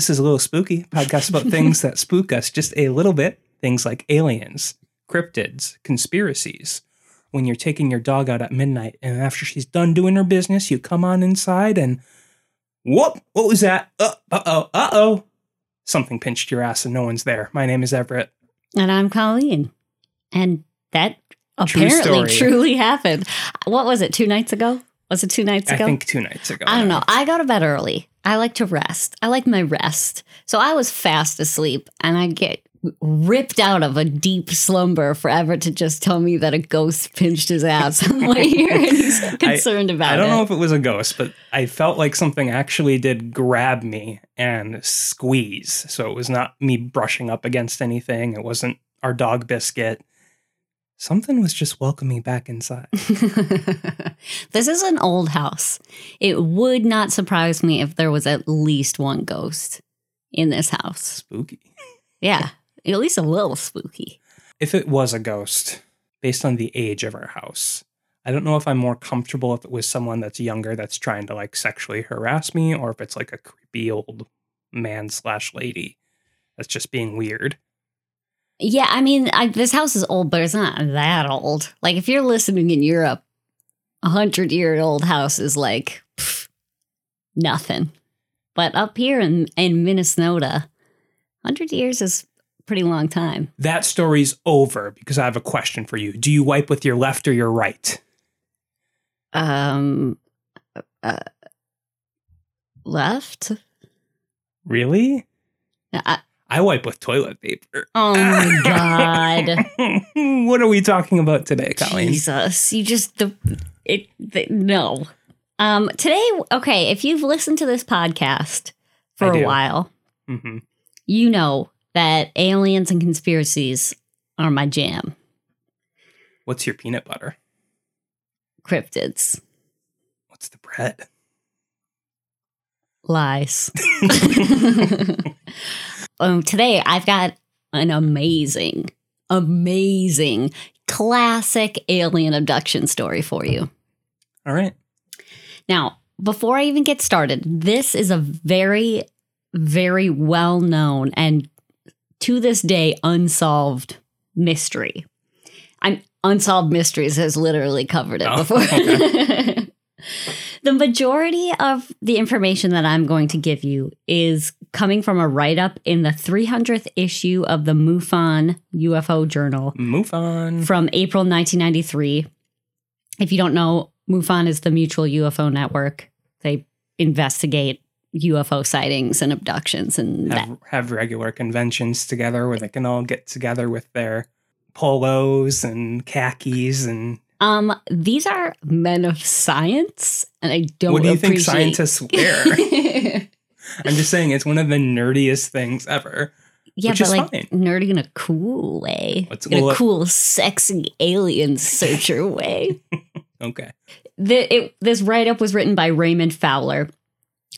This is a little spooky podcast about things that spook us just a little bit. Things like aliens, cryptids, conspiracies. When you're taking your dog out at midnight, and after she's done doing her business, you come on inside and whoop! What was that? Uh oh! Uh oh! Something pinched your ass and no one's there. My name is Everett. And I'm Colleen. And that apparently truly happened. What was it, two nights ago? Was it two nights ago? I think two nights ago. I don't know. I go to bed early. I like to rest. I like my rest. So I was fast asleep and I get ripped out of a deep slumber for Everett to just tell me that a ghost pinched his ass on the way here and he's concerned about it. I don't it. know if it was a ghost, but I felt like something actually did grab me and squeeze. So it was not me brushing up against anything. It wasn't our dog biscuit. Something was just welcoming me back inside. this is an old house. It would not surprise me if there was at least one ghost in this house. Spooky. Yeah, at least a little spooky. If it was a ghost, based on the age of our house, I don't know if I'm more comfortable if it was someone that's younger that's trying to like sexually harass me, or if it's like a creepy old man slash lady that's just being weird. Yeah, I mean, I, this house is old, but it's not that old. Like, if you're listening in Europe, a hundred year old house is like pff, nothing. But up here in, in Minnesota, hundred years is pretty long time. That story's over because I have a question for you. Do you wipe with your left or your right? Um, uh, left. Really? I, I wipe with toilet paper. oh my god, what are we talking about today, Colleen? Jesus! You just the it the, no. Um, today, okay. If you've listened to this podcast for a while, hmm you know that aliens and conspiracies are my jam. What's your peanut butter? Cryptids, What's the bread? lies. um, today, I've got an amazing, amazing, classic alien abduction story for you. All right. Now, before I even get started, this is a very, very well known and to this day unsolved mystery. I'm Unsolved Mysteries has literally covered it Oh, before. okay. the majority of the information that I'm going to give you is coming from a write up in the 300th issue of the MUFON UFO Journal Move on. from April 1993. If you don't know, MUFON is the Mutual UFO Network. They investigate UFO sightings and abductions and have, have regular conventions together where they can all get together with their polos and khakis and Um, these are men of science, and I don't. what do you think scientists wear? I'm just saying it's one of the nerdiest things ever. yeah, Which but is like fine. nerdy in a cool way, What's- in a uh, cool, sexy alien searcher way. Okay. the, it, this write up was written by Raymond Fowler.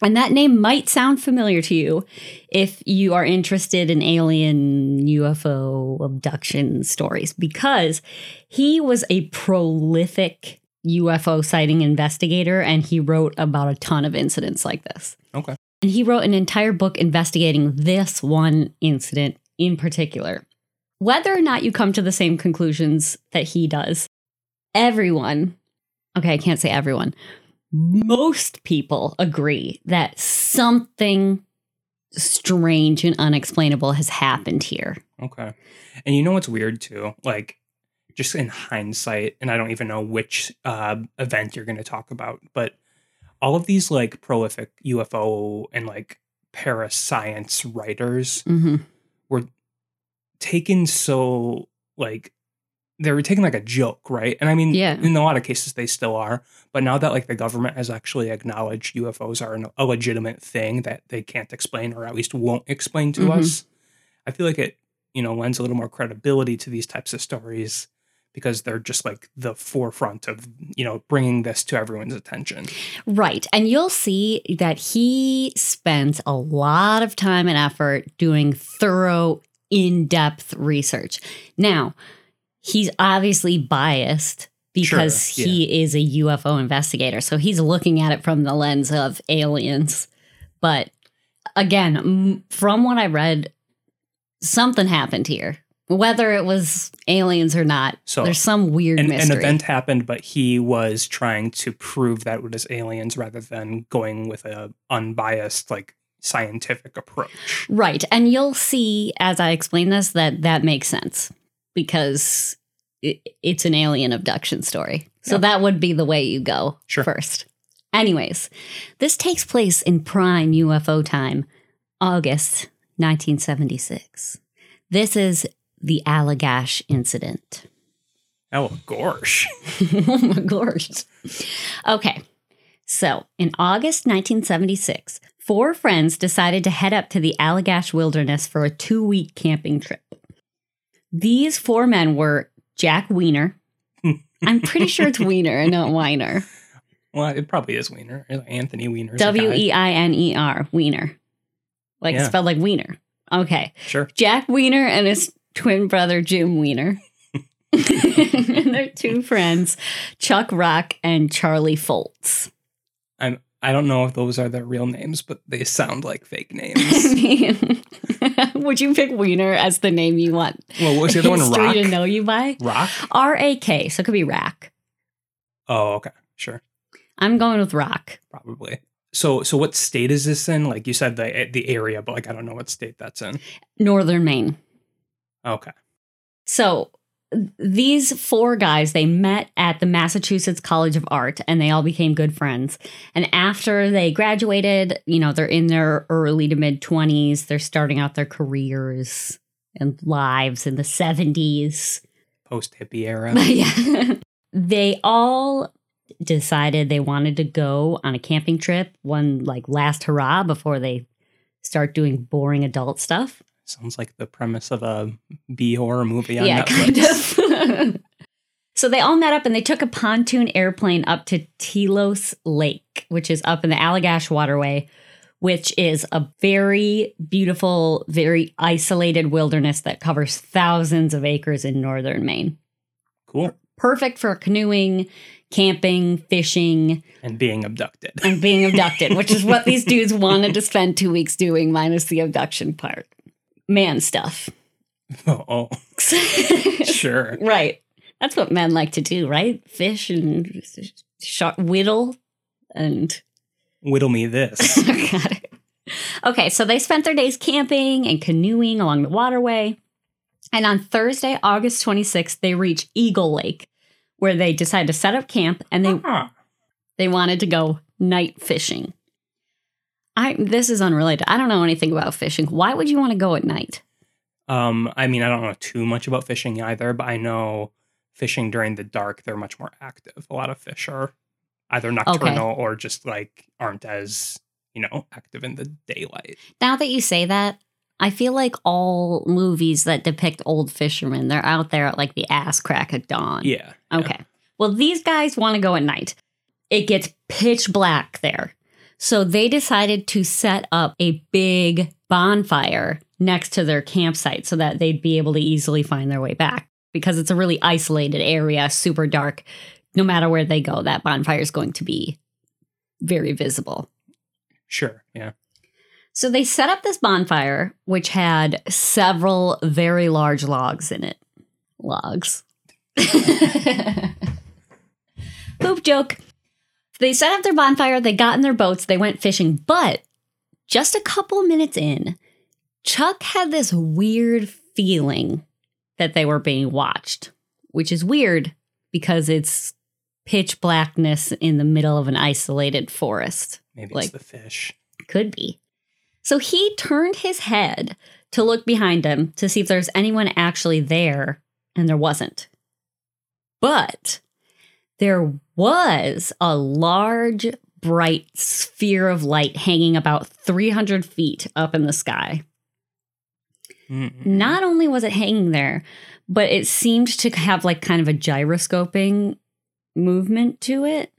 And that name might sound familiar to you if you are interested in alien UFO abduction stories, because he was a prolific UFO sighting investigator and he wrote about a ton of incidents like this. Okay. And he wrote an entire book investigating this one incident in particular. Whether or not you come to the same conclusions that he does, everyone, okay, I can't say everyone, most people agree that something strange and unexplainable has happened here. Okay. And you know what's weird too? Like, just in hindsight, and I don't even know which uh, event you're going to talk about, but all of these like prolific UFO and like parascience writers Mm-hmm. were taken so like they were taken like a joke, right? And I mean, Yeah. in a lot of cases they still are. But now that like the government has actually acknowledged UFOs are an, a legitimate thing that they can't explain or at least won't explain to Mhm. us, I feel like it you know lends a little more credibility to these types of stories because they're just like the forefront of you know bringing this to everyone's attention. Right. And you'll see that he spends a lot of time and effort doing thorough, in depth research. Now, he's obviously biased because Sure, he is a UFO investigator. So he's looking at it from the lens of aliens. But again, from what I read, something happened here. Whether it was aliens or not, So, there's some weird An, an event happened, but he was trying to prove that it was aliens rather than going with a unbiased, like scientific approach. Right. And you'll see as I explain this that that makes sense because it, it's an alien abduction story. So Yeah. that would be the way you go Sure. first. Anyways, this takes place in prime UFO time, August 1976. This is the Allagash incident. Oh, gosh. oh my gosh. Okay. So, in August 1976, four friends decided to head up to the Allagash wilderness for a two week camping trip. These four men were Jack Weiner. I'm pretty sure it's Weiner and not Weiner. Well, it probably is Weiner. Anthony Weiner. W E I N E R, Weiner. Like Yeah. spelled like Weiner. Okay. Sure. Jack Weiner and his twin brother Jim Weiner. and their two friends, Chuck Rock and Charlie Foltz. I'm. I don't know if those are their real names, but they sound like fake names. would you pick Wiener as the name you want well, what was the other one? Rock. to know you by? Rock. R A K, so it could be Rack. Oh, okay. Sure. I'm going with Rock. Probably. So, so what state is this in? Like you said, the the area, but like I don't know what state that's in. Northern Maine. Okay. So these four guys they met at the Massachusetts College of Art and they all became good friends. And after they graduated, you know, they're in their early to mid 20s, they're starting out their careers and lives in the 70s. Post hippie era. yeah. they all decided they wanted to go on a camping trip, one like last hurrah before they start doing boring adult stuff. Sounds like the premise of a B horror movie on yeah, Netflix. kind of. so they all met up and they took a pontoon airplane up to Telos Lake, which is up in the Allagash Waterway, which is a very beautiful, very isolated wilderness that covers thousands of acres in northern Maine. Cool. Perfect for canoeing, camping, fishing, And being abducted. and being abducted, which is what these dudes wanted to spend two weeks doing, minus the abduction part. Man stuff. oh, sure. Right. That's what men like to do, right? Fish and sh- whittle and Whittle me this. Got it. Okay, so they spent their days camping and canoeing along the waterway. And on Thursday, August 26th, they reached Eagle Lake, where they decided to set up camp and they Ah, they wanted to go night fishing. I this is unrelated. I don't know anything about fishing. Why would you want to go at night? Um, I mean, I don't know too much about fishing either, but I know fishing during the dark, they're much more active. A lot of fish are either nocturnal or just like aren't as, you know, active in the daylight. Now that you say that, I feel like all movies that depict old fishermen, they're out there at like the ass crack of dawn. Yeah. yeah. Okay. Well, these guys want to go at night. It gets pitch black there. So they decided to set up a big bonfire next to their campsite so that they'd be able to easily find their way back because it's a really isolated area, super dark. No matter where they go, that bonfire is going to be very visible. Sure. Yeah. So they set up this bonfire, which had several very large logs in it. Logs. Poop joke. They set up their bonfire, they got in their boats, they went fishing, but just a couple minutes in, Chuck had this weird feeling that they were being watched, which is weird because it's pitch blackness in the middle of an isolated forest. Maybe Like- it's the fish. Could be. So he turned his head to look behind him to see if there's anyone actually there, and there wasn't. But there was a large, bright sphere of light hanging about 300 feet up in the sky. Mm-mm. Not only was it hanging there, but it seemed to have like kind of a gyroscoping movement to it.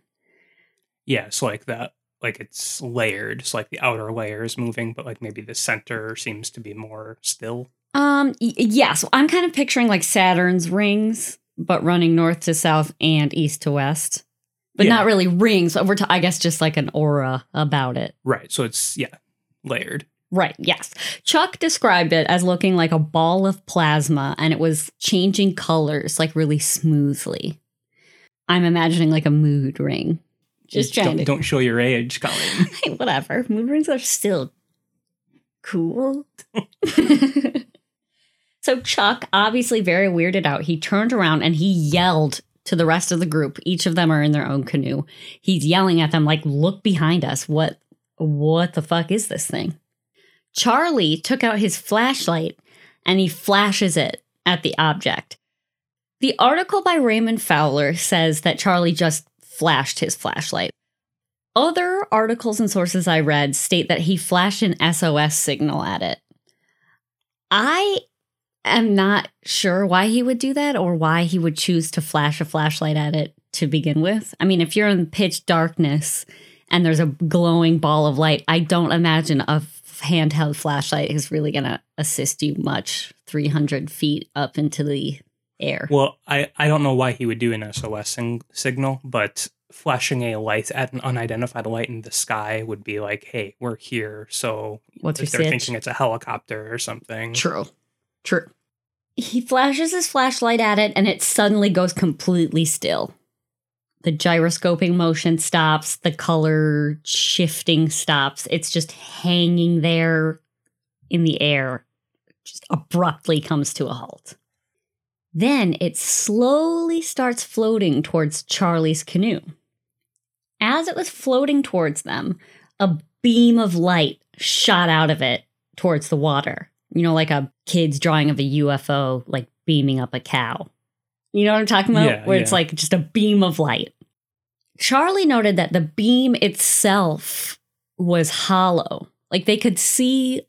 Yeah. So like that, like it's layered. So like the outer layer is moving, but like maybe the center seems to be more still. Um, y- yeah, so I'm kind of picturing like Saturn's rings but running north to south and east to west. But Yeah. not really rings. Over to I guess just like an aura about it. Right. So it's yeah, layered. Right, yes. Chuck described it as looking like a ball of plasma and it was changing colors like really smoothly. I'm imagining like a mood ring. Just don't, to don't show your age, Colleen. Hey, whatever. Mood rings are still cool. so Chuck, obviously very weirded out, he turned around and he yelled to the rest of the group. Each of them are in their own canoe. He's yelling at them like, "Look behind us. What what the fuck is this thing?" Charlie took out his flashlight and he flashes it at the object. The article by Raymond Fowler says that Charlie just flashed his flashlight. Other articles and sources I read state that he flashed an SOS signal at it. I am not sure why he would do that or why he would choose to flash a flashlight at it to begin with. I mean, if you're in pitch darkness and there's a glowing ball of light, I don't imagine a handheld flashlight is really going to assist you much 300 feet up into the air. Well, I, I don't know why he would do an SOS sing- signal, but flashing a light at an unidentified light in the sky would be like, hey, we're here. So What's if your they're sitch? thinking it's a helicopter or something. True. True. He flashes his flashlight at it and it suddenly goes completely still. The gyroscoping motion stops, the color shifting stops. It's just hanging there in the air, just abruptly comes to a halt. Then it slowly starts floating towards Charlie's canoe. As it was floating towards them, a beam of light shot out of it towards the water. You know, like a kid's drawing of a UFO, like beaming up a cow. You know what I'm talking about? Yeah, Where it's like just a beam of light. Charlie noted that the beam itself was hollow. Like they could see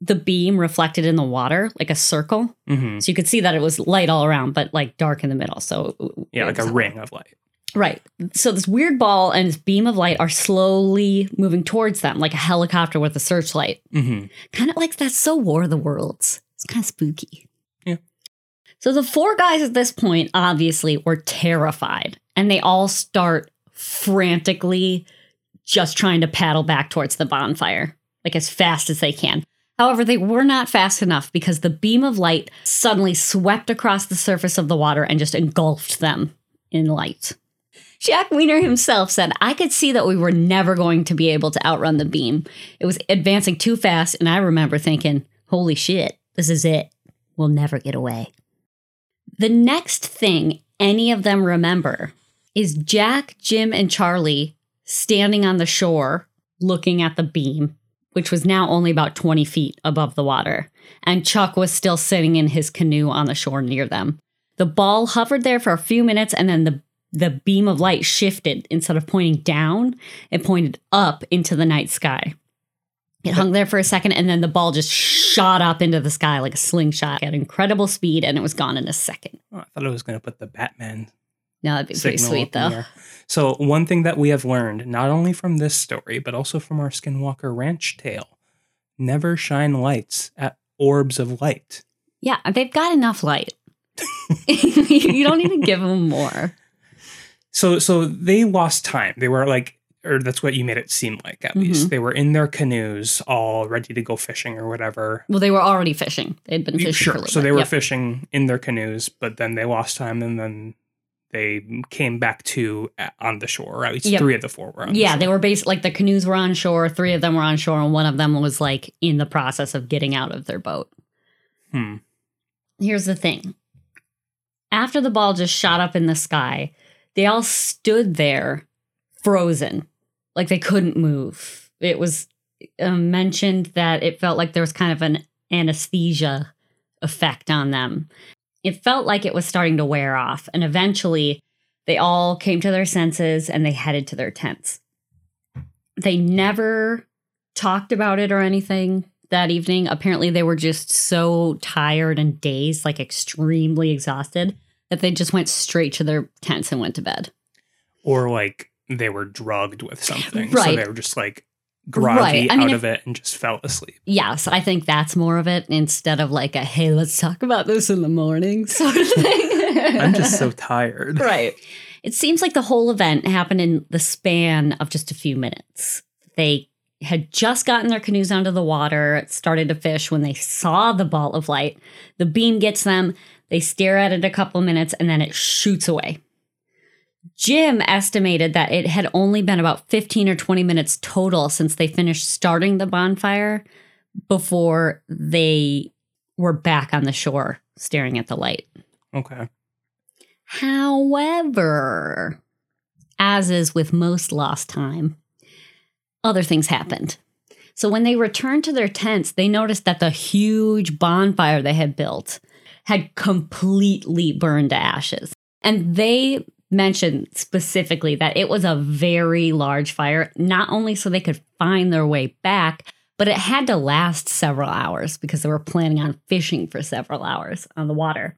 the beam reflected in the water, like a circle. hmm So you could see that it was light all around, but like dark in the middle. So Yeah, like a hollow. ring of light. Right. So this weird ball and this beam of light are slowly moving towards them, like a helicopter with a searchlight. hmm Kind of like that's so War of the Worlds. It's kind of spooky. Yeah. So the four guys at this point obviously were terrified, and they all start frantically just trying to paddle back towards the bonfire, like as fast as they can. However, they were not fast enough because the beam of light suddenly swept across the surface of the water and just engulfed them in light. Jack Weiner himself said, I could see that we were never going to be able to outrun the beam. It was advancing too fast, and I remember thinking, holy shit, this is it. We'll never get away. The next thing any of them remember is Jack, Jim, and Charlie standing on the shore looking at the beam, which was now only about 20 feet above the water. And Chuck was still sitting in his canoe on the shore near them. The ball hovered there for a few minutes and then the the beam of light shifted instead of pointing down, it pointed up into the night sky. It hung there for a second and then the ball just shot up into the sky like a slingshot at incredible speed and it was gone in a second. Oh, I thought I was going to put the Batman No, that'd be pretty sweet though. So one thing that we have learned, not only from this story, but also from our Skinwalker Ranch tale, never shine lights at orbs of light. Yeah, they've got enough light. you don't need to give them more. So so they lost time. They were like or that's what you made it seem like at Mhm. least. They were in their canoes all ready to go fishing or whatever. Well, they were already fishing. They'd been fishing for a Sure. So they were Yep. fishing in their canoes, but then they lost time and then they came back to uh, on the shore. Or at least Yep. three of the four were on the Yeah, shore. they were based like the canoes were on shore. Three of them were on shore, and one of them was like in the process of getting out of their boat. Hmm. Here's the thing after the ball just shot up in the sky, they all stood there frozen, like they couldn't move. It was uh, mentioned that it felt like there was kind of an anesthesia effect on them. It felt like it was starting to wear off, and eventually they all came to their senses and they headed to their tents. They never talked about it or anything that evening. Apparently, they were just so tired and dazed, like extremely exhausted, that they just went straight to their tents and went to bed. Or like they were drugged with something. So Right. they were just like groggy Right. I mean, out if- of it and just fell asleep. Yes, I think that's more of it instead of like a hey, let's talk about this in the morning sort of thing. I'm just so tired. right. It seems like the whole event happened in the span of just a few minutes. They had just gotten their canoes onto the water, started to fish when they saw the ball of light. The beam gets them, they stare at it a couple minutes, and then it shoots away. Jim estimated that it had only been about 15 or 20 minutes total since they finished starting the bonfire before they were back on the shore staring at the light. Okay. However, as is with most lost time, other things happened. So when they returned to their tents, they noticed that the huge bonfire they had built had completely burned to ashes. And they mentioned specifically that it was a very large fire, not only so they could find their way back, but it had to last several hours because they were planning on fishing for several hours on the water.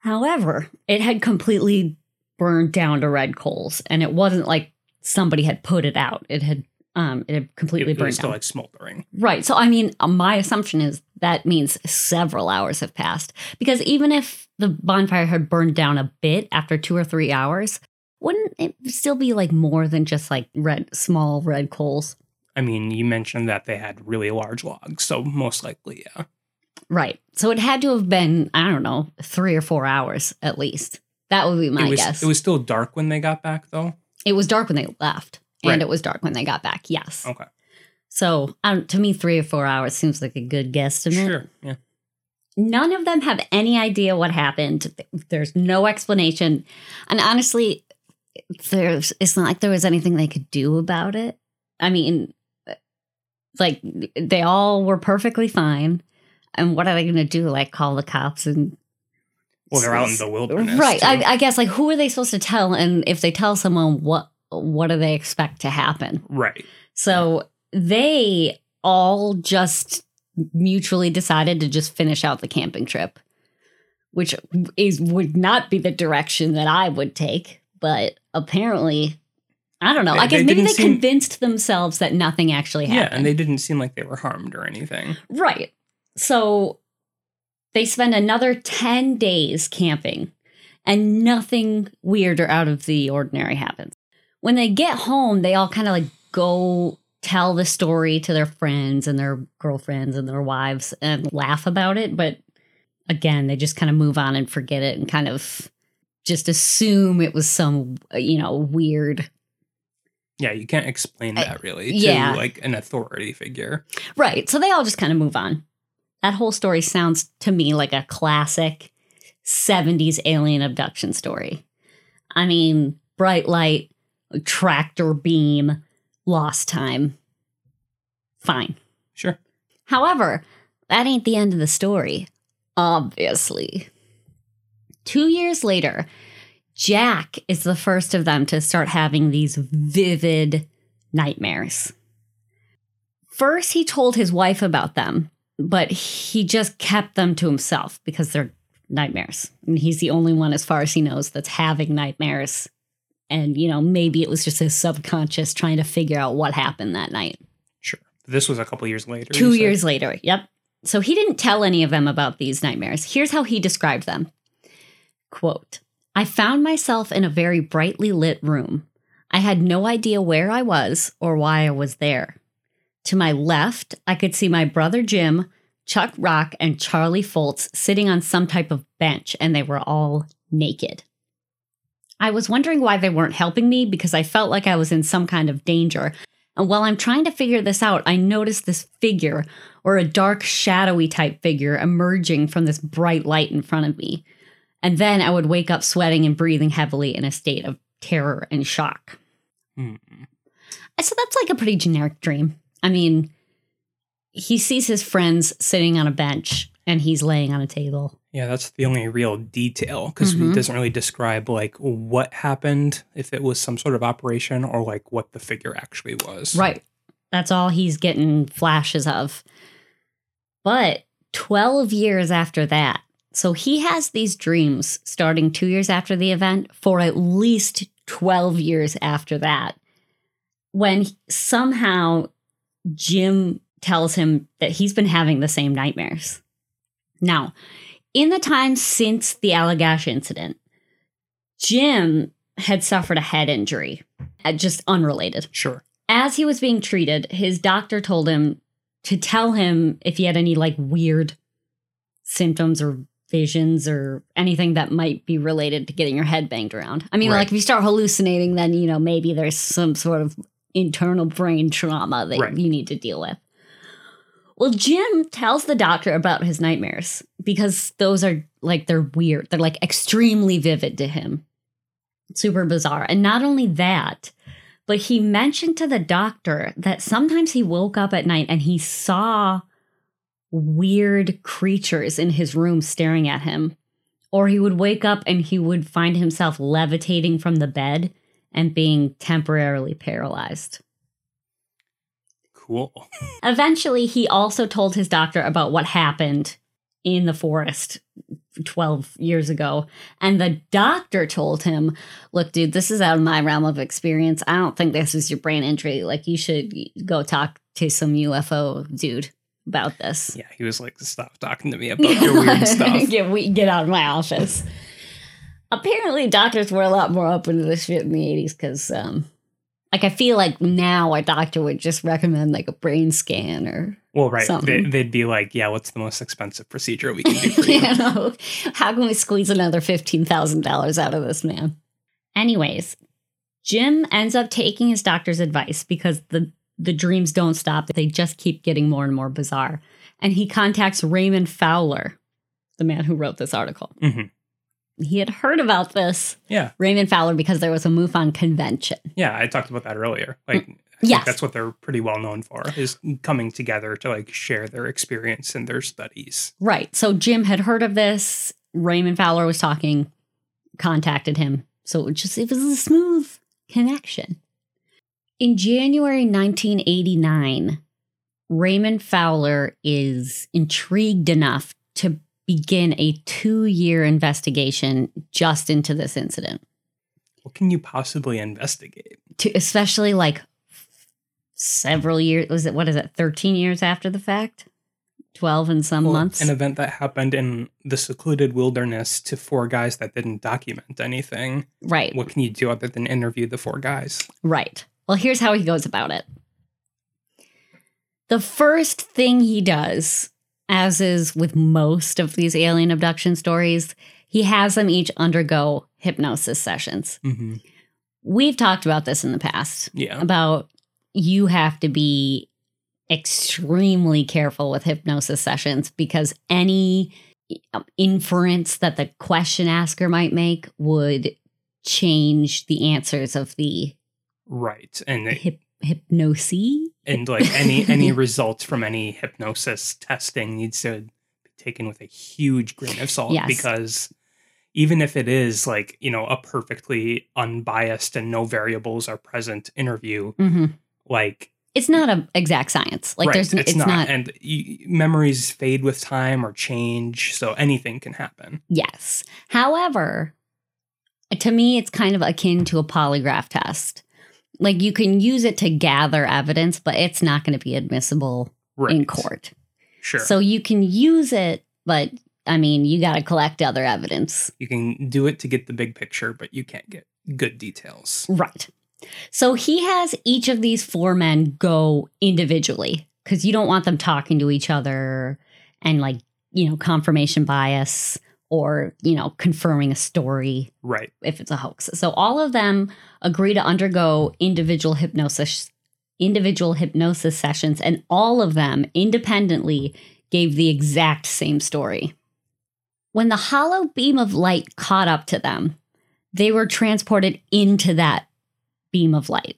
However, it had completely burned down to red coals, and it wasn't like somebody had put it out. It had um, it had completely It, it burned was still down. like smoldering. Right. So, I mean, my assumption is that means several hours have passed. Because even if the bonfire had burned down a bit after two or three hours, wouldn't it still be like more than just like red, small red coals? I mean, you mentioned that they had really large logs, so most likely, yeah. Right. So it had to have been, I don't know, three or four hours at least. That would be my it was guess. it was still dark when they got back, though. It was dark when they left, and Right. it was dark when they got back. Yes. Okay, So um, to me, three or four hours seems like a good guesstimate. sure, yeah. None of them have any idea what happened. There's no explanation. And honestly, there's it's not like there was anything they could do about it. I mean, like they all were perfectly fine. And what are they going to do? Like call the cops and Well, they're out in the wilderness, right? I, I guess like who are they supposed to tell? And if they tell someone, what what do they expect to happen? right. So they all just mutually decided to just finish out the camping trip, which is would not be the direction that I would take. But apparently, I don't know. I guess they maybe they seem- convinced themselves that nothing actually happened. Yeah, and they didn't seem like they were harmed or anything. Right. So they spend another 10 days camping and nothing weird or out of the ordinary happens. When they get home, they all kind of like go tell the story to their friends and their girlfriends and their wives and laugh about it. But again, they just kind of move on and forget it and kind of just assume it was some, uh, you know, weird Yeah, you can't explain that really to yeah. like an authority figure. Right. So they all just kind of move on. That whole story sounds to me like a classic 70s alien abduction story. I mean, bright light, tractor beam, lost time. Fine. Sure. However, that ain't the end of the story, obviously. Two years later, Jack is the first of them to start having these vivid nightmares. First, he told his wife about them, but he just kept them to himself because they're nightmares. And he's the only one, as far as he knows, that's having nightmares. And, you know, maybe it was just his subconscious trying to figure out what happened that night. Sure. This was a couple years later. Two years later. Yep. So he didn't tell any of them about these nightmares. Here's how he described them Quote I found myself in a very brightly lit room. I had no idea where I was or why I was there. To my left, I could see my brother Jim, Chuck Rock, and Charlie Foltz sitting on some type of bench, and they were all naked. I was wondering why they weren't helping me because I felt like I was in some kind of danger. And while I'm trying to figure this out, I noticed this figure or a dark, shadowy type figure emerging from this bright light in front of me. And then I would wake up sweating and breathing heavily in a state of terror and shock. Hmm. So that's like a pretty generic dream. I mean, he sees his friends sitting on a bench and he's laying on a table. Yeah, that's the only real detail because Mhm. it doesn't really describe like what happened, if it was some sort of operation, or like what the figure actually was. Right. That's all he's getting flashes of. But 12 years after that, so he has these dreams starting two years after the event for at least 12 years after that, when somehow Jim tells him that he's been having the same nightmares. Now, in the time since the Allagash incident, Jim had suffered a head injury, uh, just unrelated. Sure. As he was being treated, his doctor told him to tell him if he had any like weird symptoms or visions or anything that might be related to getting your head banged around. I mean, Right. like if you start hallucinating, then you know maybe there's some sort of internal brain trauma that Right. you need to deal with. Well, Jim tells the doctor about his nightmares because those are like they're weird. They're like extremely vivid to him. Super bizarre. And not only that, but he mentioned to the doctor that sometimes he woke up at night and he saw weird creatures in his room staring at him. Or he would wake up and he would find himself levitating from the bed and being temporarily paralyzed. Cool. Eventually, he also told his doctor about what happened in the forest 12 years ago. And the doctor told him, Look, dude, this is out of my realm of experience. I don't think this is your brain injury. Like, you should go talk to some UFO dude about this. Yeah, he was like, stop talking to me about your weird stuff. get, we, get out of my office. Apparently, doctors were a lot more open to this shit in the 80s because, um, like, I feel like now a doctor would just recommend like a brain scan or Well, right. They, they'd be like, yeah, what's the most expensive procedure we can do for you you? know, how can we squeeze another $15,000 out of this man? Anyways, Jim ends up taking his doctor's advice because the, the dreams don't stop. They just keep getting more and more bizarre. And he contacts Raymond Fowler, the man who wrote this article. hmm He had heard about this, Yeah. Raymond Fowler, because there was a MUFON convention. Yeah, I talked about that earlier. Like, I Yes. that's what they're pretty well known for is coming together to like share their experience and their studies. Right. So Jim had heard of this. Raymond Fowler was talking, contacted him. So it just it was a smooth connection. In January 1989, Raymond Fowler is intrigued enough to begin a two-year investigation just into this incident. What can you possibly investigate? To especially like several years was it what is it 13 years after the fact 12 and some Well, months An event that happened in the secluded wilderness to four guys that didn't document anything. right What can you do other than interview the four guys? Right. Well, here's how he goes about it. The first thing he does, as is with most of these alien abduction stories, he has them each undergo hypnosis sessions. Mm-hmm. We've talked about this in the past Yeah. about you have to be extremely careful with hypnosis sessions because any um, inference that the question asker might make would change the answers of the Right. And it- hip, hypnosis. and like any any results from any hypnosis testing needs to be taken with a huge grain of salt Yes. because even if it is like you know a perfectly unbiased and no variables are present interview hmm like It's not a exact science. Like right, there's, it's, it's, not, not. and y- memories fade with time or change so anything can happen yes. However, to me, it's kind of akin to a polygraph test. Like you can use it to gather evidence, but it's not going to be admissible right in court. sure So you can use it, but I mean, you got to collect other evidence. you can do it to get the big picture but you can't get good details Right. So he has each of these four men go individually because you don't want them talking to each other and like, you know, confirmation bias or, you know, confirming a story right if it's a hoax. So all of them agree to undergo individual hypnosis individual hypnosis sessions and all of them independently gave the exact same story. When the hollow beam of light caught up to them, they were transported into that beam of light,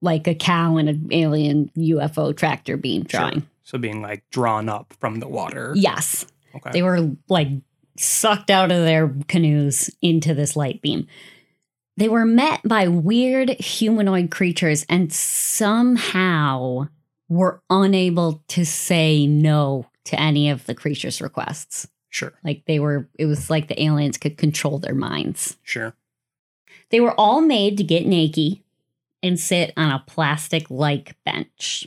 like a cow in an alien UFO tractor beam Sure. drawing. so being like drawn up from the water Yes. okay They were like sucked out of their canoes into this light beam. They were met by weird humanoid creatures and somehow were unable to say no to any of the creatures' requests. sure Like they were, it was like the aliens could control their minds. sure They were all made to get naked and sit on a plastic like bench.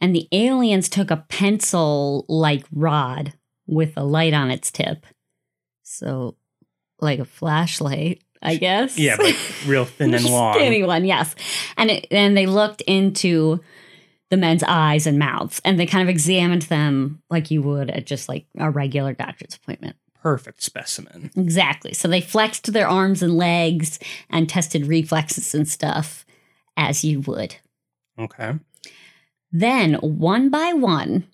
And the aliens took a pencil like rod with a light on its tip. So, like a flashlight, I guess. Yeah, but real thin and long. Skinny one, yes. And it, and they looked into the men's eyes and mouths, and they kind of examined them like you would at just like a regular doctor's appointment. Perfect specimen. Exactly. So they flexed their arms and legs and tested reflexes and stuff as you would. Okay. Then, one by one,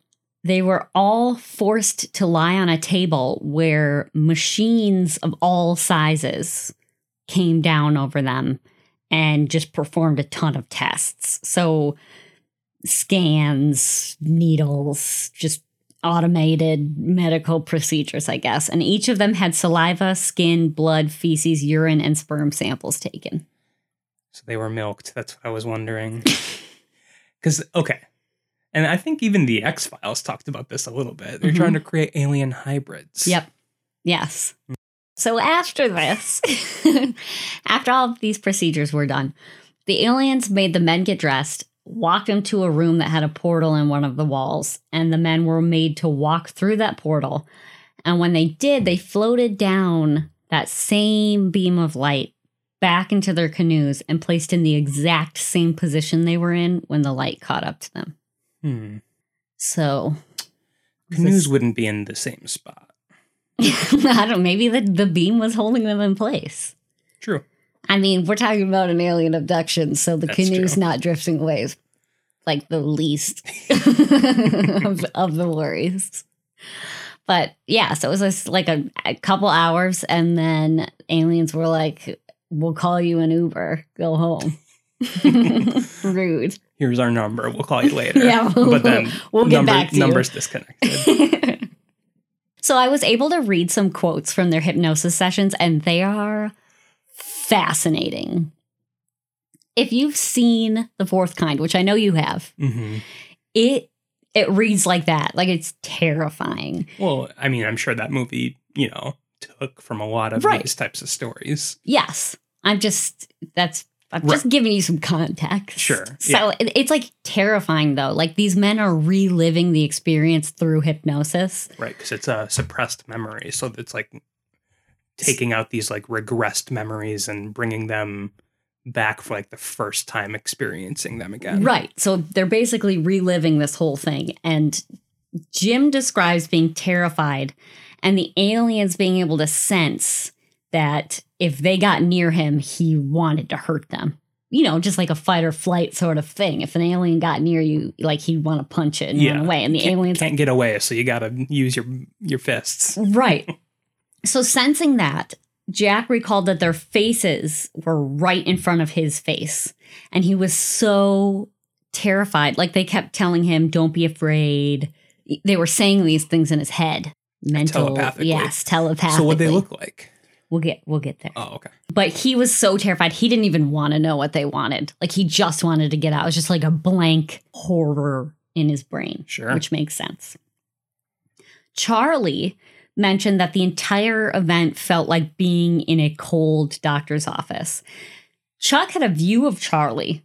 they were all forced to lie on a table where machines of all sizes came down over them and just performed a ton of tests. So, scans, needles, just automated medical procedures, I guess. And each of them had saliva, skin, blood, feces, urine, and sperm samples taken. So they were milked. That's what I was wondering. Because, okay. And I think even the X Files talked about this a little bit. They're Mhm. trying to create alien hybrids. Yep. Yes. So after this, after all of these procedures were done, the aliens made the men get dressed, walked them to a room that had a portal in one of the walls, and the men were made to walk through that portal. And when they did, they floated down that same beam of light back into their canoes and placed in the exact same position they were in when the light caught up to them. Hmm. So Canoes wouldn't be in the same spot. I don't maybe the, the beam was holding them in place. True. I mean, we're talking about an alien abduction, so the That's canoe's true. not drifting away is like the least of, of the worries. But yeah, so it was just like a, a couple hours, and then aliens were like, "We'll call you an Uber. Go home." Rude. Here's our number. We'll call you later. Yeah, but then we'll get number, back to you. numbers disconnected. so I was able to read some quotes from their hypnosis sessions, and they are fascinating. If you've seen The Fourth Kind, which I know you have, hmm it it reads like that. Like it's terrifying. Well, I mean, I'm sure that movie, you know, took from a lot of Right. these types of stories. Yes. I'm just that's I'm Right. just giving you some context. Sure, So it, it's like terrifying though. Like these men are reliving the experience through hypnosis. Right. Because it's a suppressed memory. So it's like taking out these like regressed memories and bringing them back for like the first time experiencing them again. Right. So they're basically reliving this whole thing. And Jim describes being terrified and the aliens being able to sense that if they got near him, he wanted to hurt them. You know, just like a fight or flight sort of thing. If an alien got near you, like he'd want to punch it and Yeah. run away. And the Can't, aliens can't get away, so you got to use your your fists. Right. So, sensing that, Jack recalled that their faces were right in front of his face. And he was so terrified. Like they kept telling him, don't be afraid. They were saying these things in his head. Mental. Telepathically. Yes, telepathically. So what they look like? We'll get we'll get there. Oh, okay. But he was so terrified. He didn't even want to know what they wanted. Like he just wanted to get out. It was just like a blank horror in his brain. Sure. Which makes sense. Charlie mentioned that the entire event felt like being in a cold doctor's office. Chuck had a view of Charlie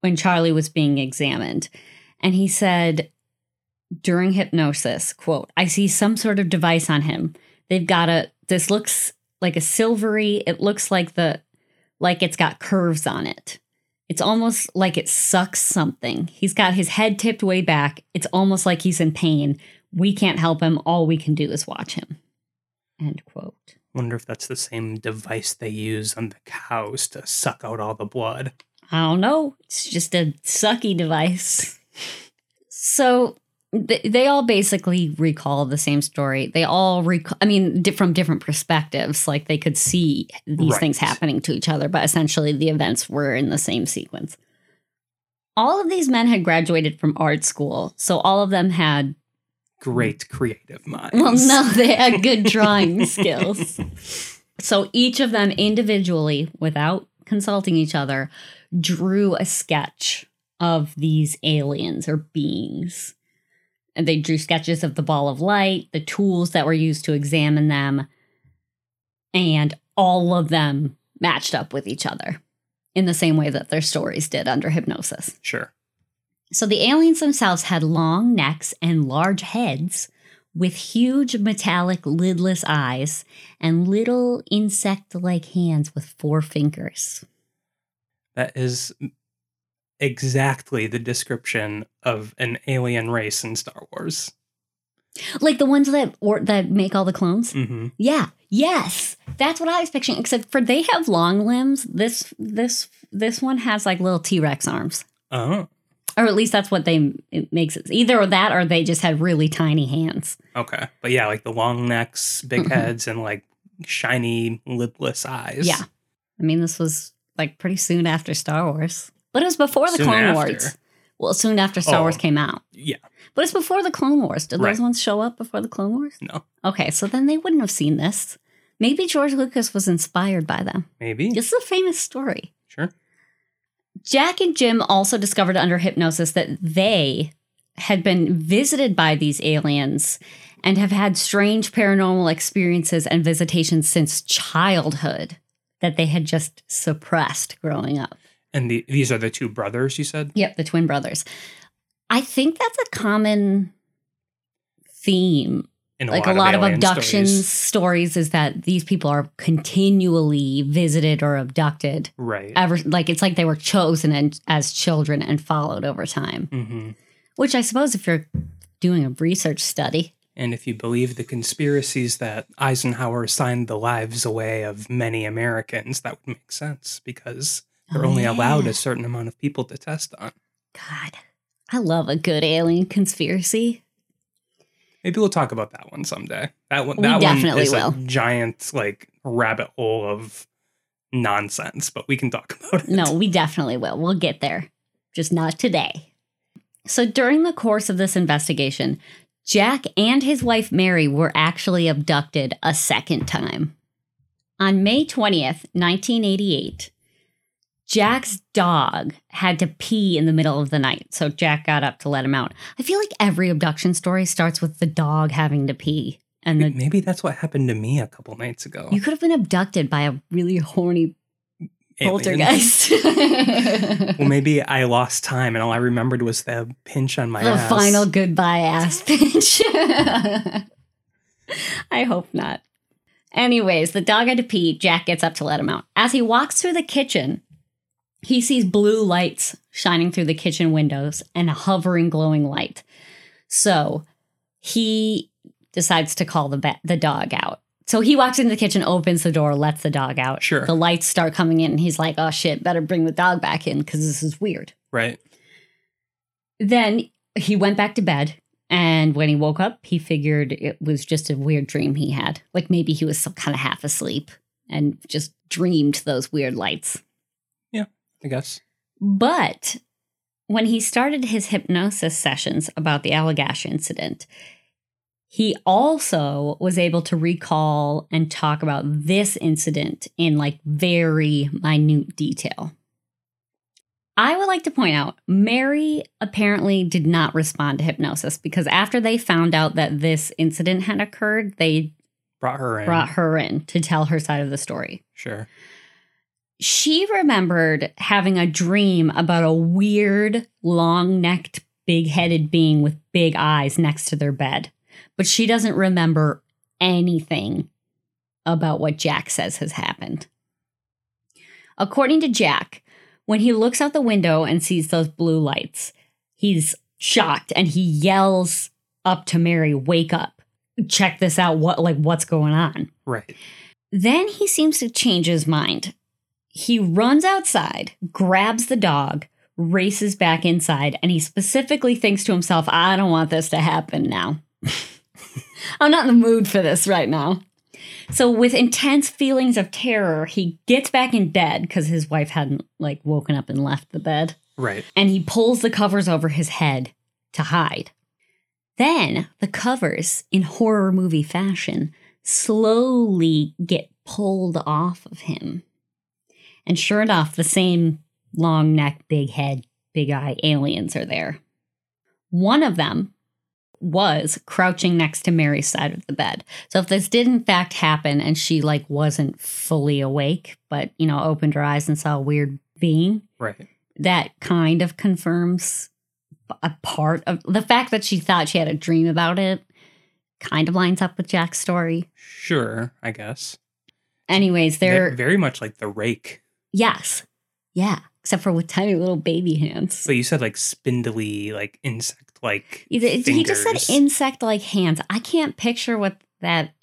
when Charlie was being examined, and he said during hypnosis, quote, I see some sort of device on him. They've got a this looks like a silvery, it looks like the like it's got curves on it. It's almost like it sucks something. He's got his head tipped way back. It's almost like he's in pain. We can't help him. All we can do is watch him. End quote. Wonder if that's the same device they use on the cows to suck out all the blood. I don't know. It's just a sucky device. so th- they all basically recall the same story. They all recall, I mean, di- from different perspectives. Like they could see these Right. things happening to each other, but essentially the events were in the same sequence. All of these men had graduated from art school. So all of them had Great creative minds. well, no, they had good drawing skills. So each of them individually, without consulting each other, drew a sketch of these aliens or beings. And they drew sketches of the ball of light, the tools that were used to examine them, and all of them matched up with each other in the same way that their stories did under hypnosis. Sure. So the aliens themselves had long necks and large heads with huge metallic lidless eyes and little insect like hands with four fingers. That is exactly the description of an alien race in Star Wars. Like the ones that or that make all the clones? hmm Yeah. Yes. That's what I was picturing. Except for they have long limbs. This this this one has like little T-Rex arms. Oh, Or at least that's what they it makes it. Either that or they just had really tiny hands. okay. But yeah, like the long necks, big Mhm. heads, and like shiny lidless eyes. Yeah. I mean, this was like pretty soon after Star Wars. But it was before the Soon Clone after. Wars. Well, soon after Star Oh. Wars came out. Yeah. But it's before the Clone Wars. Did Right. those ones show up before the Clone Wars? No. Okay, so then they wouldn't have seen this. Maybe George Lucas was inspired by them. Maybe. This is a famous story. Sure. Jack and Jim also discovered under hypnosis that they had been visited by these aliens and have had strange paranormal experiences and visitations since childhood that they had just suppressed growing up. And the, these are the two brothers you said? Yep, the twin brothers. I think that's a common theme In like a lot of, alien abductions stories. stories. is that these people are continually visited or abducted Right. ever like it's like they were chosen and, as children and followed over time hmm which i suppose if you're doing a research study And if you believe the conspiracies that Eisenhower signed the lives away of many Americans, that would make sense because they're Oh, only allowed a certain amount of people to test on. god i love a good alien conspiracy Maybe we'll talk about that one someday. That one, We that definitely one is will. a giant like rabbit hole of nonsense, but we can talk about it. no we definitely will we'll get there just not today so during the course of this investigation jack and his wife mary were actually abducted a second time on may 20th 1988 Jack's dog had to pee in the middle of the night, so Jack got up to let him out. I feel like every abduction story starts with the dog having to pee, and the, Maybe that's what happened to me a couple nights ago. you could have been abducted by a really horny Alien. poltergeist. Well, maybe I lost time and all I remembered was the pinch on my the ass. final goodbye ass pinch. I hope not. Anyways, the dog had to pee. Jack gets up to let him out. As he walks through the kitchen, he sees blue lights shining through the kitchen windows and a hovering glowing light. So he decides to call the the dog out. So he walks into the kitchen, opens the door, lets the dog out. Sure. The lights start coming in, and he's like, "Oh shit, better bring the dog back in because this is weird." Right. Then he went back to bed. And when he woke up, he figured it was just a weird dream he had. Like maybe he was some kind of half asleep and just dreamed those weird lights. I guess. But when he started his hypnosis sessions about the Allagash incident, he also was able to recall and talk about this incident in like very minute detail. I would like to point out Mary apparently did not respond to hypnosis because after they found out that this incident had occurred, they Brought her in. brought her in to tell her side of the story Sure. She remembered having a dream about a weird, long necked, big headed being with big eyes next to their bed. But she doesn't remember anything about what Jack says has happened. According to Jack, when he looks out the window and sees those blue lights, he's shocked and he yells up to Mary, Wake up. Check this out. What like what's going on? Right. Then he seems to change his mind. He runs outside, grabs the dog, races back inside, and he specifically thinks to himself, I don't want this to happen now. I'm not in the mood for this right now. So, with intense feelings of terror, he gets back in bed because his wife hadn't like woken up and left the bed Right. and he pulls the covers over his head to hide. Then the covers, in horror movie fashion, slowly get pulled off of him. And sure enough, the same long neck, big head, big eye aliens are there. One of them was crouching next to Mary's side of the bed. So if this did in fact happen and she like wasn't fully awake, but you know, opened her eyes and saw a weird being, Right. that kind of confirms a part of the fact that she thought she had a dream about it kind of lines up with Jack's story. Sure, I guess. Anyways, they're very much like the rake. Yes, yeah, except for with tiny little baby hands. But you said like spindly, like insect like. He he just said insect-like hands. I can't picture what that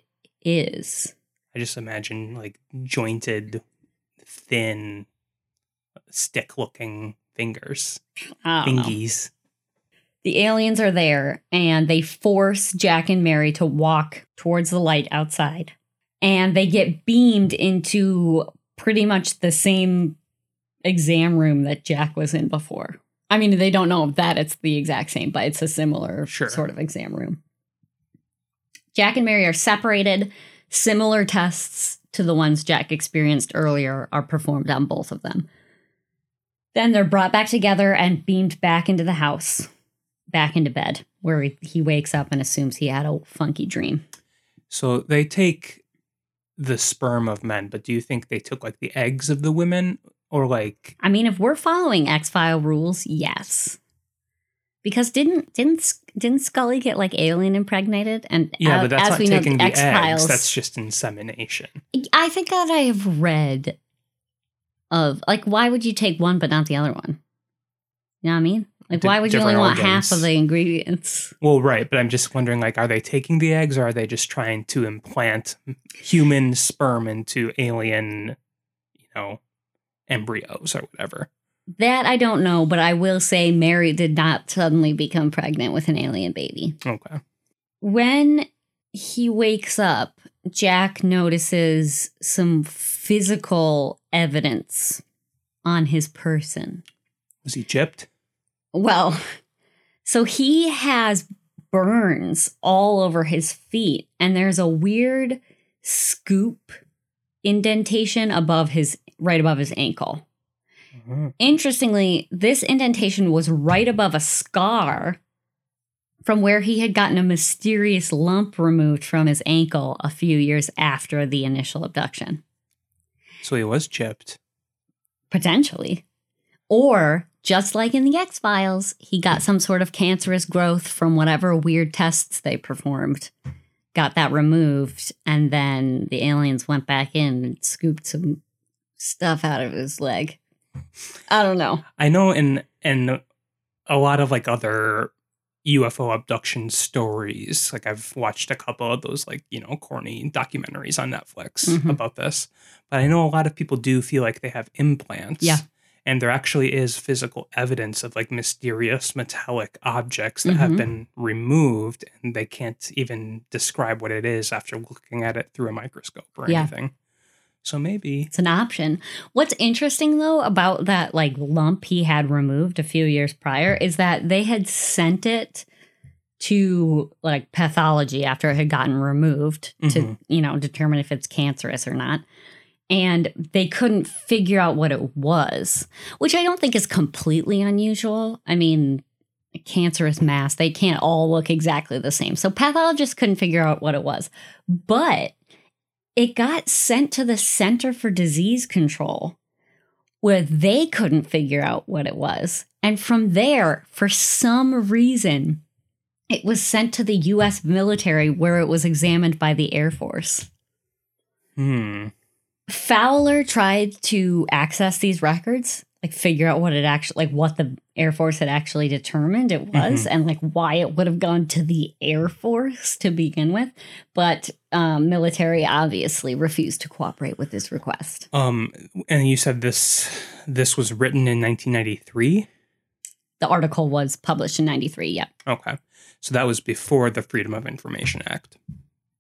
is. I just imagine like jointed, thin, stick looking fingers. Don't know. The aliens are there and they force Jack and Mary to walk towards the light outside. And they get beamed into pretty much the same exam room that Jack was in before. I mean, they don't know that it's the exact same, but it's a similar Sure. sort of exam room. Jack and Mary are separated. Similar tests to the ones Jack experienced earlier are performed on both of them. Then they're brought back together and beamed back into the house, back into bed, where he, he wakes up and assumes he had a funky dream. So they take the sperm of men, but do you think they took like the eggs of the women or like I mean, if we're following X File rules, yes. Because didn't didn't didn't Scully get like alien impregnated? And yeah, a- but that's as not we know, taking the X-Files- eggs. That's just insemination. I think that I have read of like why would you take one but not the other one? You know what I mean? Like why would you only want half of the ingredients? Well, right, but I'm just wondering like are they taking the eggs or are they just trying to implant human sperm into alien, you know, embryos or whatever? That I don't know, but I will say Mary did not suddenly become pregnant with an alien baby. Okay. When he wakes up, Jack notices some physical evidence on his person. Was he chipped? Well, so he has burns all over his feet, and there's a weird scoop indentation above his right above his ankle. Mhm. Interestingly, this indentation was right above a scar from where he had gotten a mysterious lump removed from his ankle a few years after the initial abduction. So he was chipped. Potentially. Or, just like in the X Files, he got some sort of cancerous growth from whatever weird tests they performed, got that removed, and then the aliens went back in and scooped some stuff out of his leg. I don't know. I know in in a lot of like other UFO abduction stories, like I've watched a couple of those like, you know, corny documentaries on Netflix Mhm. about this. But I know a lot of people do feel like they have implants. Yeah. And there actually is physical evidence of like mysterious metallic objects that have Mhm. been removed and they can't even describe what it is after looking at it through a microscope or Yeah. anything. So maybe It's an option. What's interesting though about that like lump he had removed a few years prior is that they had sent it to like pathology after it had gotten removed to, Mhm. you know, determine if it's cancerous or not. And they couldn't figure out what it was, which I don't think is completely unusual. I mean, cancerous mass, they can't all look exactly the same. So pathologists couldn't figure out what it was. But it got sent to the Center for Disease Control, where they couldn't figure out what it was. And from there, for some reason, it was sent to the US military, where it was examined by the Air Force. hmm. Fowler tried to access these records, like figure out what it actually, like what the Air Force had actually determined it was, and like why it would have gone to the Air Force to begin with. But um, military obviously refused to cooperate with this request. Um and you said this this was written in 1993? The article was published in '93. Yep, Okay. So that was before the Freedom of Information Act.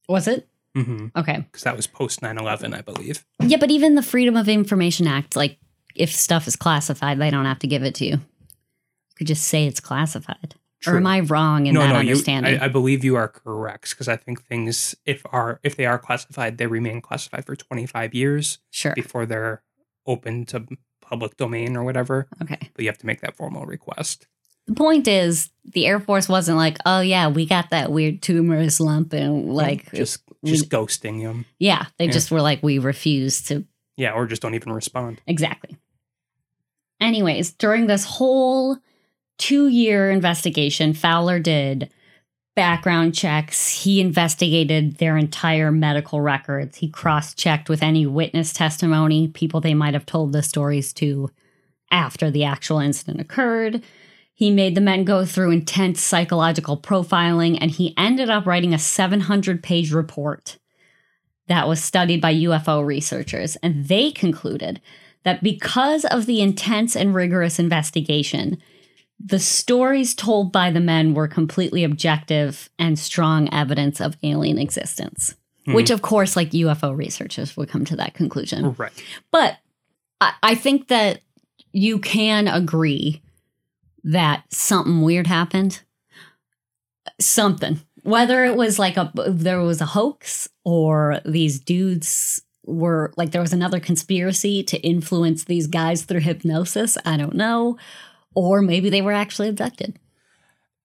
was it? Mm-hmm. Okay, Because that was post 9 11, I believe. yeah, but even the Freedom of Information Act, like if stuff is classified, they don't have to give it to you. You could just say it's classified. Or am I wrong in no, that no, you, understanding? I, I believe you are correct because I think things, if are if they are classified, they remain classified for 25 years sure. before they're open to public domain or whatever. Okay. But you have to make that formal request. The point is, the Air Force wasn't like, oh yeah, we got that weird tumorous lump, and like, just we- just ghosting them. yeah, they Yeah. just were like, we refuse to Yeah, or just don't even respond. exactly. Anyways, during this whole two-year investigation, Fowler did background checks. He investigated their entire medical records. He cross checked with any witness testimony, people they might have told the stories to after the actual incident occurred. He made the men go through intense psychological profiling, and he ended up writing a 700 page report that was studied by UFO researchers. And they concluded that because of the intense and rigorous investigation, the stories told by the men were completely objective and strong evidence of alien existence. Hmm. Which, of course, like UFO researchers would come to that conclusion. Right. But I, I think that you can agree that something weird happened. Something. Whether it was like a there was a hoax or these dudes were like there was another conspiracy to influence these guys through hypnosis, I don't know. Or maybe they were actually abducted.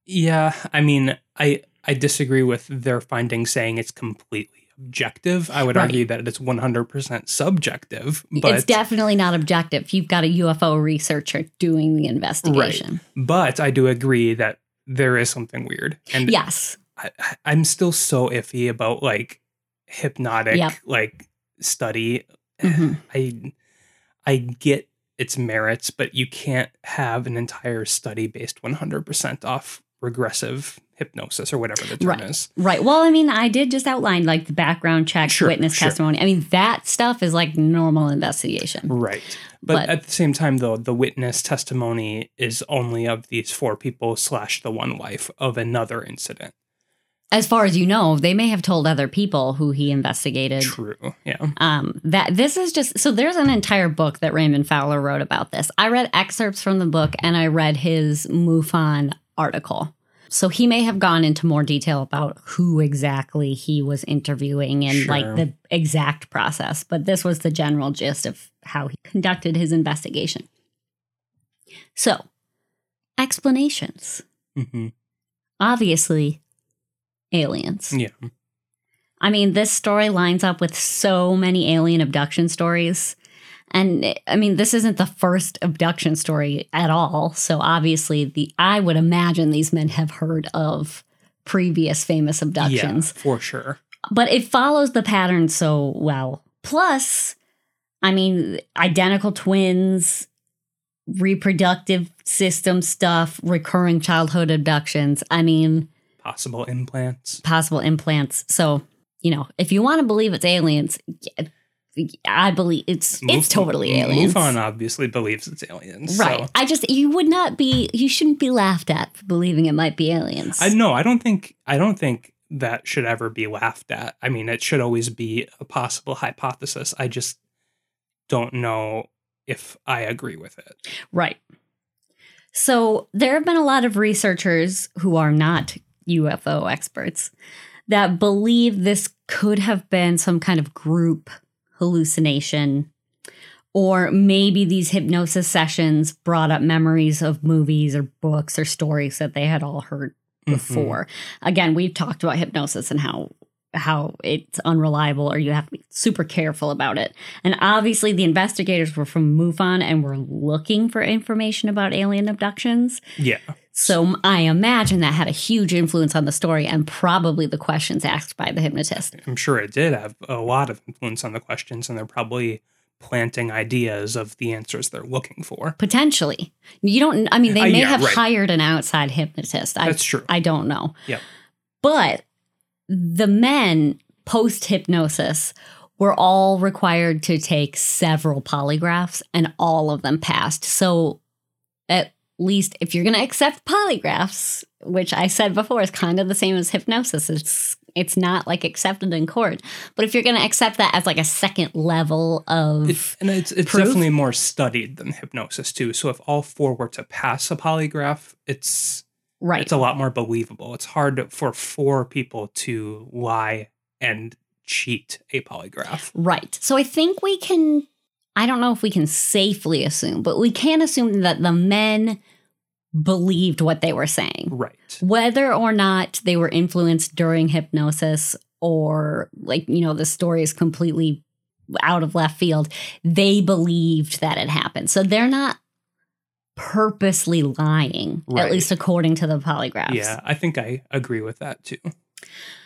Yeah, I mean, I I disagree with their findings saying it's completely objective. I would Right. argue that it's 100% subjective, but it's definitely not objective. You've got a UFO researcher doing the investigation. but I do agree that there is something weird. And Yes. I, I'm still so iffy about like hypnotic Yep. like study. Mhm. I I get its merits, but you can't have an entire study based 100% off regressive hypnosis or whatever the term Right. is. Right. Well, I mean, I did just outline like the background check, Sure, witness sure. testimony. I mean, that stuff is like normal investigation. Right. But, But- at the same time, though, the witness testimony is only of these four people slash the one wife of another incident. As far as you know, they may have told other people who he investigated. True. Yeah. Um, that this is just so there's an entire book that Raymond Fowler wrote about this. I read excerpts from the book and I read his MUFON article. So he may have gone into more detail about who exactly he was interviewing and Sure. like the exact process, but this was the general gist of how he conducted his investigation. So, explanations. hmm Obviously, aliens. Yeah. I mean, this story lines up with so many alien abduction stories. And I mean, this isn't the first abduction story at all. So obviously, the I would imagine these men have heard of previous famous abductions, Yeah, for sure. but it follows the pattern so well. Plus, I mean, identical twins, reproductive system stuff, recurring childhood abductions. I mean, Possible implants. possible implants. So, you know, if you want to believe it's aliens, I believe it's it's totally aliens. MUFON obviously believes it's aliens. Right. So. I just you would not be you shouldn't be laughed at for believing it might be aliens. I no, I don't think I don't think that should ever be laughed at. I mean, it should always be a possible hypothesis. I just don't know if I agree with it. Right. So there have been a lot of researchers who are not UFO experts that believe this could have been some kind of group hallucination. Or maybe these hypnosis sessions brought up memories of movies or books or stories that they had all heard Mhm. before. Again, we've talked about hypnosis and how how it's unreliable or you have to be super careful about it. And obviously the investigators were from MUFON and were looking for information about alien abductions. Yeah. So I imagine that had a huge influence on the story and probably the questions asked by the hypnotist. I'm sure it did have a lot of influence on the questions, and they're probably planting ideas of the answers they're looking for. Potentially. You don't I mean they Uh, may yeah, have right. hired an outside hypnotist. I That's true. I don't know. Yep. But the men post hypnosis were all required to take several polygraphs and all of them passed. So at least if you're going to accept polygraphs, which I said before is kind of the same as hypnosis, it's it's not like accepted in court. But if you're going to accept that as like a second level of It- and it's it's Proof? definitely more studied than hypnosis too. So if all four were to pass a polygraph, it's right. it's a lot more believable. It's hard for four people to lie and cheat a polygraph. Right. So I think we can, I don't know if we can safely assume, but we can assume that the men believed what they were saying. Right. Whether or not they were influenced during hypnosis or, like, you know, the story is completely out of left field, they believed that it happened. So they're not purposely lying, Right. at least according to the polygraphs. Yeah, I think I agree with that too.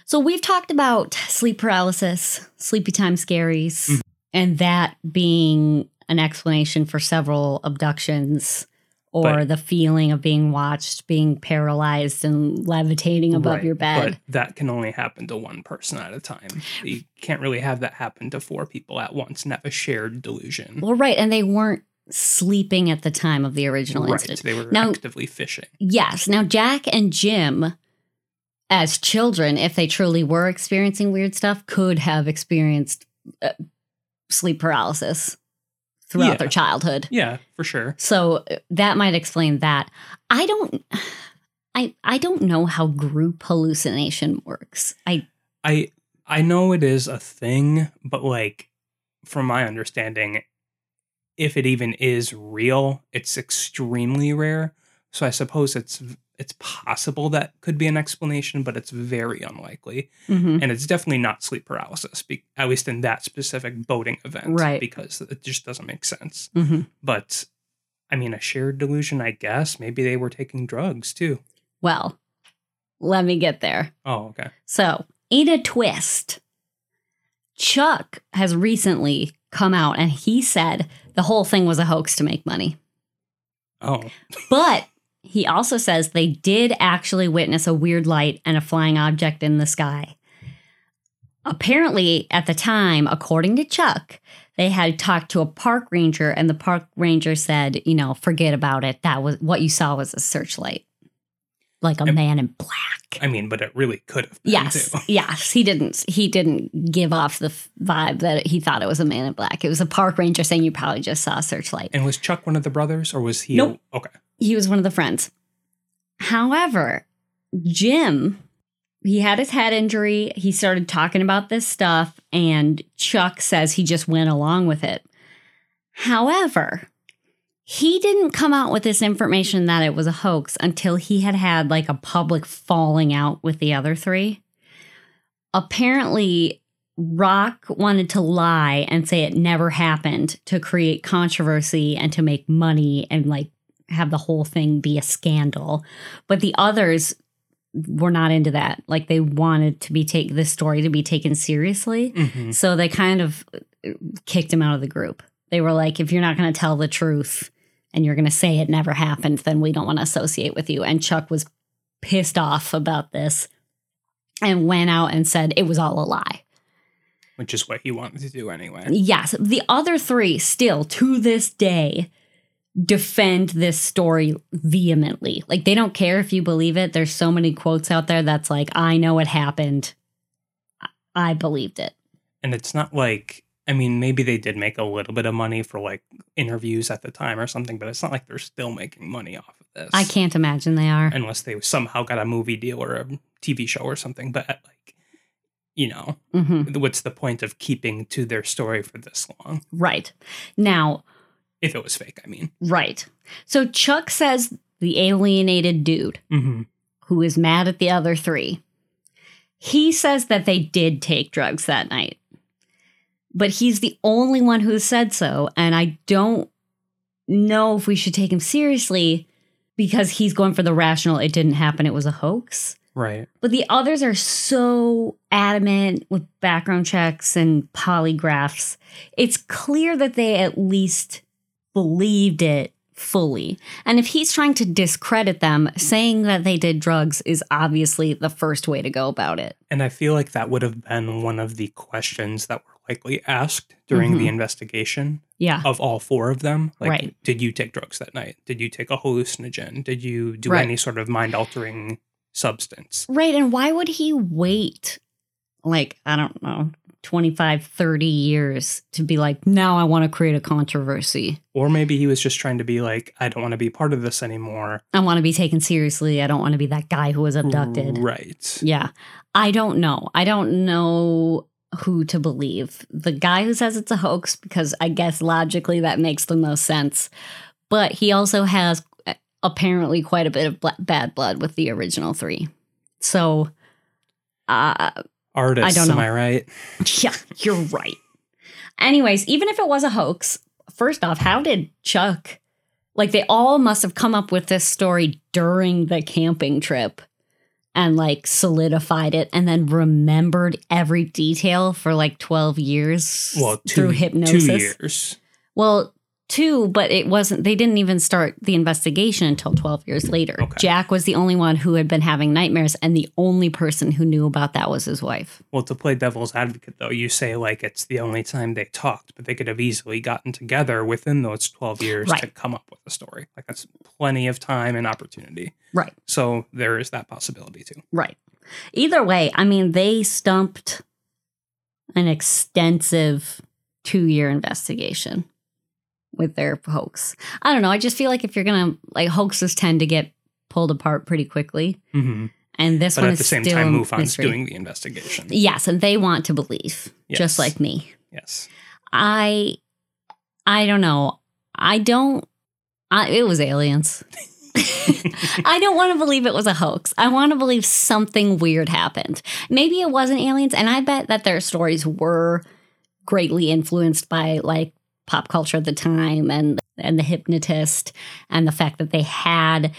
So we've talked about sleep paralysis, sleepy time scaries, Mhm. and that being an explanation for several abductions or But- the feeling of being watched, being paralyzed and levitating above Right, your bed. But that can only happen to one person at a time. You can't really have that happen to four people at once and have a shared delusion. well, right. And they weren't sleeping at the time of the original right. incident. They were Now- actively fishing. Yes. Now, Jack and Jim, as children, if they truly were experiencing weird stuff, could have experienced uh, sleep paralysis throughout Yeah. their childhood. Yeah, for sure. So uh, that might explain that. I don't. I, I don't know how group hallucination works. I I I know it is a thing, but like from my understanding, if it even is real, it's extremely rare. So I suppose it's it's possible that could be an explanation, but it's very unlikely. mhm. And it's definitely not sleep paralysis, be, at least in that specific boating event, Right. Because it just doesn't make sense. Mhm. But I mean, a shared delusion, I guess. Maybe they were taking drugs too. well, let me get there. Oh, okay. So, in a twist, Chuck has recently come out and he said the whole thing was a hoax to make money. Oh, But he also says they did actually witness a weird light and a flying object in the sky. Apparently, at the time, according to Chuck, they had talked to a park ranger, and the park ranger said, you know, forget about it. That was what you saw was a searchlight, like a man in black. I mean, but it really could have been Yes, too. yes, he didn't. He didn't give off the vibe that he thought it was a man in black. It was a park ranger saying you probably just saw a searchlight. And was Chuck one of the brothers, or was he? Nope. Okay. He was one of the friends. However, Jim, he had his head injury. He started talking about this stuff, and Chuck says he just went along with it. However, he didn't come out with this information that it was a hoax until he had had like a public falling out with the other three. Apparently, Rak wanted to lie and say it never happened to create controversy and to make money and like have the whole thing be a scandal. But the others were not into that. Like they wanted to be take this story to be taken seriously. Mhm. So they kind of kicked him out of the group. They were like, if you're not going to tell the truth and you're going to say it never happened, then we don't want to associate with you. And Chuck was pissed off about this and went out and said it was all a lie. Which is what he wanted to do anyway. Yes, the other three still to this day defend this story vehemently. Like they don't care if you believe it. There's so many quotes out there that's like, I know it happened. I- I believed it. And it's not like, I mean, maybe they did make a little bit of money for like interviews at the time or something, but it's not like they're still making money off of this. I can't imagine they are. Unless they somehow got a movie deal or a TV show or something. But like, you know, hmm what's the point of keeping to their story for this long? Right. Now, If it was fake, I mean. right. So Chuck says the alienated dude Mm-hmm. who is mad at the other three. He says that they did take drugs that night. But he's the only one who said so. And I don't know if we should take him seriously because he's going for the rational, it didn't happen, it was a hoax. Right. But the others are so adamant with background checks and polygraphs. It's clear that they at least believed it fully. And if he's trying to discredit them, saying that they did drugs is obviously the first way to go about it. And I feel like that would have been one of the questions that were likely asked during the Mhm. investigation Yeah. of all four of them. Like, Right. did you take drugs that night? Did you take a hallucinogen? Did you do Right. any sort of mind altering substance? Right. And why would he wait like, I don't know, 25, 30 years to be like, now I want to create a controversy? Or maybe he was just trying to be like, I don't want to be part of this anymore. I want to be taken seriously. I don't want to be that guy who was abducted. Right. Yeah. I don't know. I don't know who to believe. The guy who says it's a hoax, because I guess logically that makes the most sense. But he also has uh, apparently quite a bit of bad blood with the original three. So, uh, Artists, I don't know. am. I right? yeah, you're right. Anyways, even if it was a hoax, first off, how did Chuck Like they all must have come up with this story during the camping trip and like solidified it and then remembered every detail for like 12 years Well, two, through hypnosis. two years. Well, two, but it wasn't, they didn't even start the investigation until 12 years later. Okay. Jack was the only one who had been having nightmares, and the only person who knew about that was his wife. Well, to play devil's advocate, though, you say like it's the only time they talked, but they could have easily gotten together within those 12 years to come up with a story. Like that's plenty of time and opportunity. Right. So there is that possibility too. Right. Either way, I mean, they stumped an extensive two year investigation with their hoax. I don't know. I just feel like if you're going to, like, hoaxes tend to get pulled apart pretty quickly. hmm And this But one at is the same still time, MUFON's doing the investigation. Yes, and they want to believe, Yes. just like me. Yes. I, I don't know. I don't. I, it was aliens. I don't want to believe it was a hoax. I want to believe something weird happened. Maybe it wasn't aliens, and I bet that their stories were greatly influenced by like pop culture at the time and and the hypnotist and the fact that they had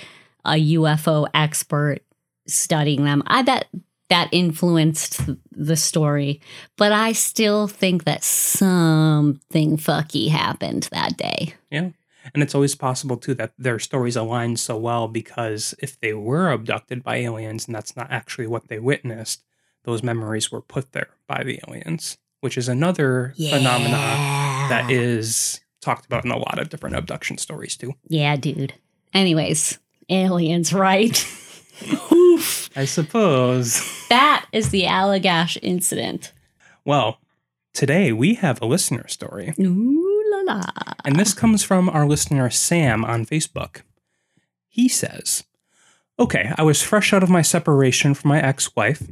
a UFO expert studying them. I bet that influenced the story, but I still think that something fucky happened that day. Yeah. And it's always possible too that their stories align so well because if they were abducted by aliens and that's not actually what they witnessed, those memories were put there by the aliens, which is another phenomena that ah. is talked about in a lot of different abduction stories too. Yeah, dude. Anyways, aliens, right? Oof. I suppose. That is the Allagash incident. Well, today we have a listener story, Ooh la la. and this comes from our listener Sam on Facebook. He says, Okay, I was fresh out of my separation from my ex wife.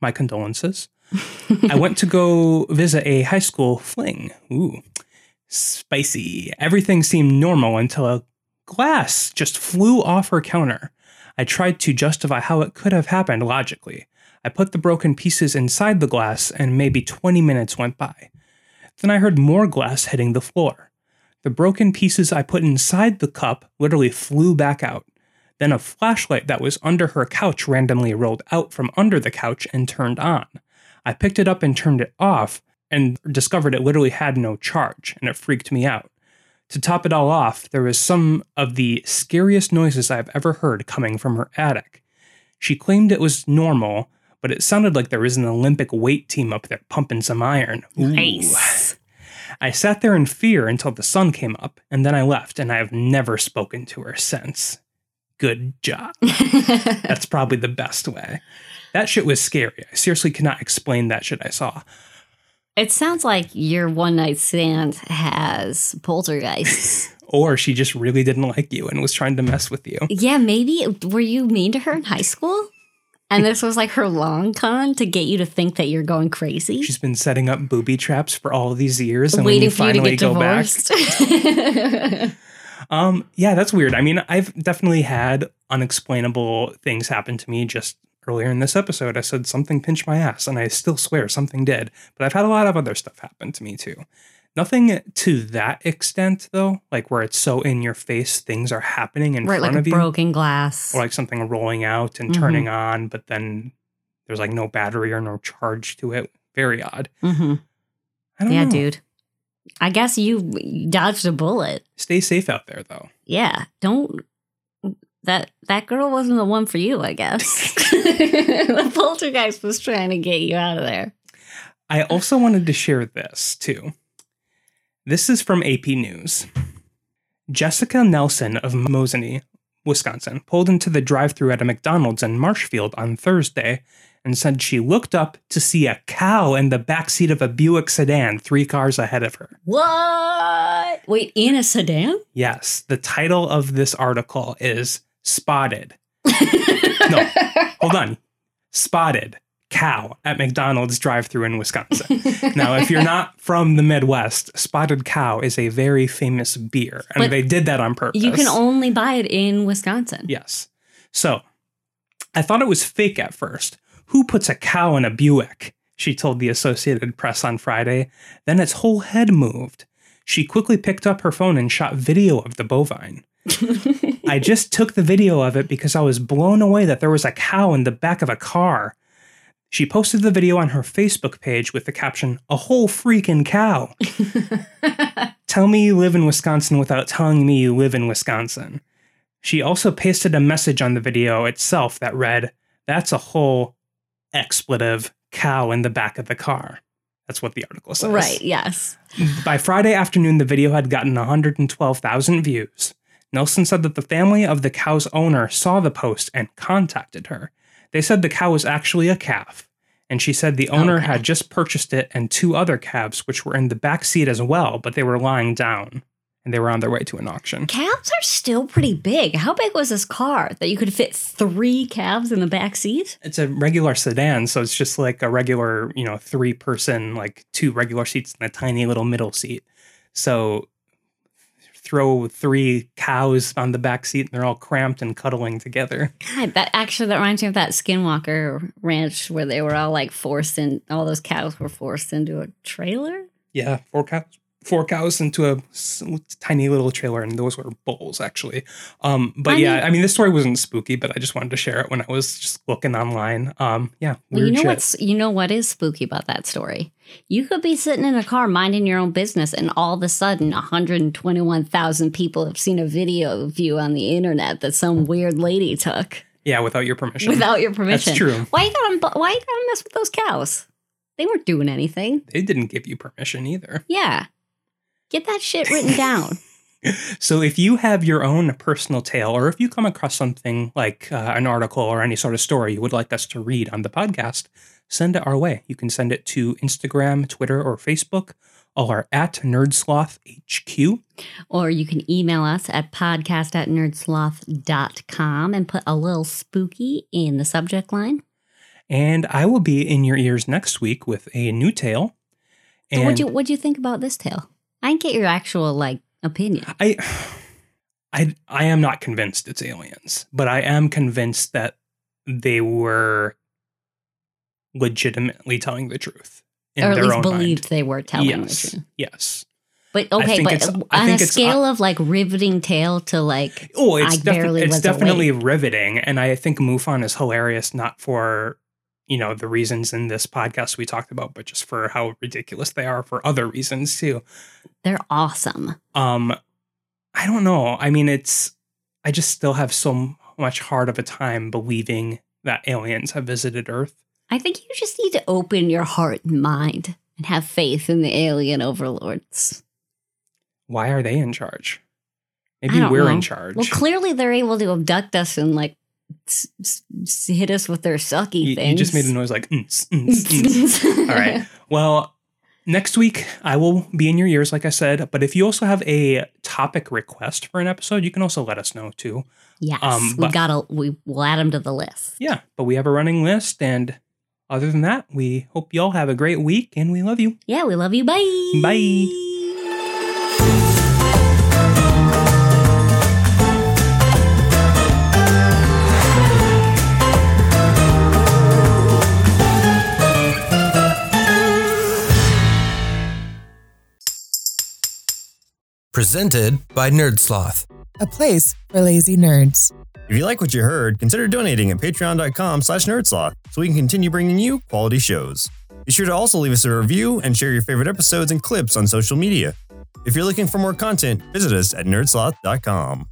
My condolences. I went to go visit a high school fling. Ooh, spicy. Everything seemed normal until a glass just flew off her counter. I tried to justify how it could have happened logically. I put the broken pieces inside the glass, and maybe 20 minutes went by. Then I heard more glass hitting the floor. The broken pieces I put inside the cup literally flew back out. Then a flashlight that was under her couch randomly rolled out from under the couch and turned on. I picked it up and turned it off and discovered it literally had no charge, and it freaked me out. To top it all off, there was some of the scariest noises I've ever heard coming from her attic. She claimed it was normal, but it sounded like there was an Olympic weight team up there pumping some iron. Ooh. Nice. I sat there in fear until the sun came up, and then I left, and I have never spoken to her since. Good job. That's probably the best way. That shit was scary. I seriously cannot explain that shit I saw. it sounds like your one night stand has poltergeists. Or she just really didn't like you and was trying to mess with you. yeah, maybe. Were you mean to her in high school? And this was like her long con to get you to think that you're going crazy? She's been setting up booby traps for all these years, and Waiting when you for you to finally get go back, divorced. Um, yeah, that's weird. I mean, I've definitely had unexplainable things happen to me just earlier in this episode. I said something pinched my ass, and I still swear something did. But I've had a lot of other stuff happen to me too. Nothing to that extent, though, like where it's so in your face, things are happening in right, front like of you, broken glass. or like something rolling out and Mhm. turning on, but then there's like no battery or no charge to it. Very odd. Mm-hmm. I don't Yeah, know. dude. I guess you dodged a bullet. Stay safe out there, though. Yeah, don't. That that girl wasn't the one for you, I guess. the poltergeist was trying to get you out of there. I also wanted to share this too. This is from AP News. Jessica Nelson of Mosinee, Wisconsin, pulled into the drive through at a McDonald's in Marshfield on Thursday and said she looked up to see a cow in the backseat of a Buick sedan three cars ahead of her. What? Wait, in a sedan? Yes, the title of this article is Spotted. No, hold on. Spotted cow at McDonald's drive through in Wisconsin. now, if you're not from the Midwest, Spotted Cow is a very famous beer, and But they did that on purpose. You can only buy it in Wisconsin. yes. So, I thought it was fake at first. Who puts a cow in a Buick? She told the Associated Press on Friday. Then its whole head moved. She quickly picked up her phone and shot video of the bovine. I just took the video of it because I was blown away that there was a cow in the back of a car. She posted the video on her Facebook page with the caption, A whole freaking cow. Tell me you live in Wisconsin without telling me you live in Wisconsin. She also pasted a message on the video itself that read, That's a whole expletive cow in the back of the car. That's what the article says. right, yes. By Friday afternoon, the video had gotten 112,000 views. Nelson said that the family of the cow's owner saw the post and contacted her. They said the cow was actually a calf, and she said the owner Okay. had just purchased it and two other calves, which were in the back seat as well, but they were lying down and they were on their way to an auction. Calves are still pretty big. How big was this car that you could fit three calves in the back seat? It's a regular sedan, so it's just like a regular, you know, three person, like two regular seats and a tiny little middle seat. So throw three cows on the back seat and they're all cramped and cuddling together. God, that actually that reminds me of that Skinwalker Ranch where they were all like forced in. All those cows were forced into a trailer. Yeah, four cows. Four cows into a tiny little trailer, and those were bulls, actually. Um, but I yeah, mean- I mean, this story wasn't spooky, but I just wanted to share it when I was just looking online. Um, yeah, weird you know shit. what's you know what is spooky about that story? You could be sitting in a car minding your own business, and all of a sudden, 121,000 people have seen a video of you on the internet that some weird lady took Yeah, without your permission. without your permission. That's true. Why you gotta Why you gotta mess with those cows? They weren't doing anything. They didn't give you permission either. Yeah, get that shit written down. So if you have your own personal tale, or if you come across something like uh, an article or any sort of story you would like us to read on the podcast, send it our way. You can send it to Instagram, Twitter, or Facebook. All are at NerdslothHQ. Or you can email us at podcast at nerdsloth.com and put a little spooky in the subject line. And I will be in your ears next week with a new tale. So And what'd you what'd you think about this tale? I get your actual like opinion. I, I, I am not convinced it's aliens, but I am convinced that they were legitimately telling the truth in or at their least own believed mind. they were telling yes, the truth. yes. But okay, but on a it's- uh, scale of like riveting tale to like Oh, it's I defi- barely it's definitely riveting, and I think MUFON is hilarious, not for you know the reasons in this podcast we talked about, but just for how ridiculous they are for other reasons too. they're awesome. Um, I don't know. I mean, it's I just still have so much hard of a time believing that aliens have visited Earth. I think you just need to open your heart and mind and have faith in the alien overlords. Why are they in charge? Maybe we're know. in charge. Well, clearly they're able to abduct us and like s- s- hit us with their sucky you, things. you just made a noise like. All right. Well, next week I will be in your ears, like I said. But if you also have a topic request for an episode, you can also let us know too. Yes, Um, we but- got to we will add them to the list. Yeah. But we have a running list, and other than that, we hope you all have a great week, and we love you. Yeah, we love you. Bye. Bye. Presented by Nerdsloth. a place for lazy nerds. If you like what you heard, consider donating at patreon.com slash nerdsloth so we can continue bringing you quality shows. Be sure to also leave us a review and share your favorite episodes and clips on social media. If you're looking for more content, visit us at nerdsloth.com.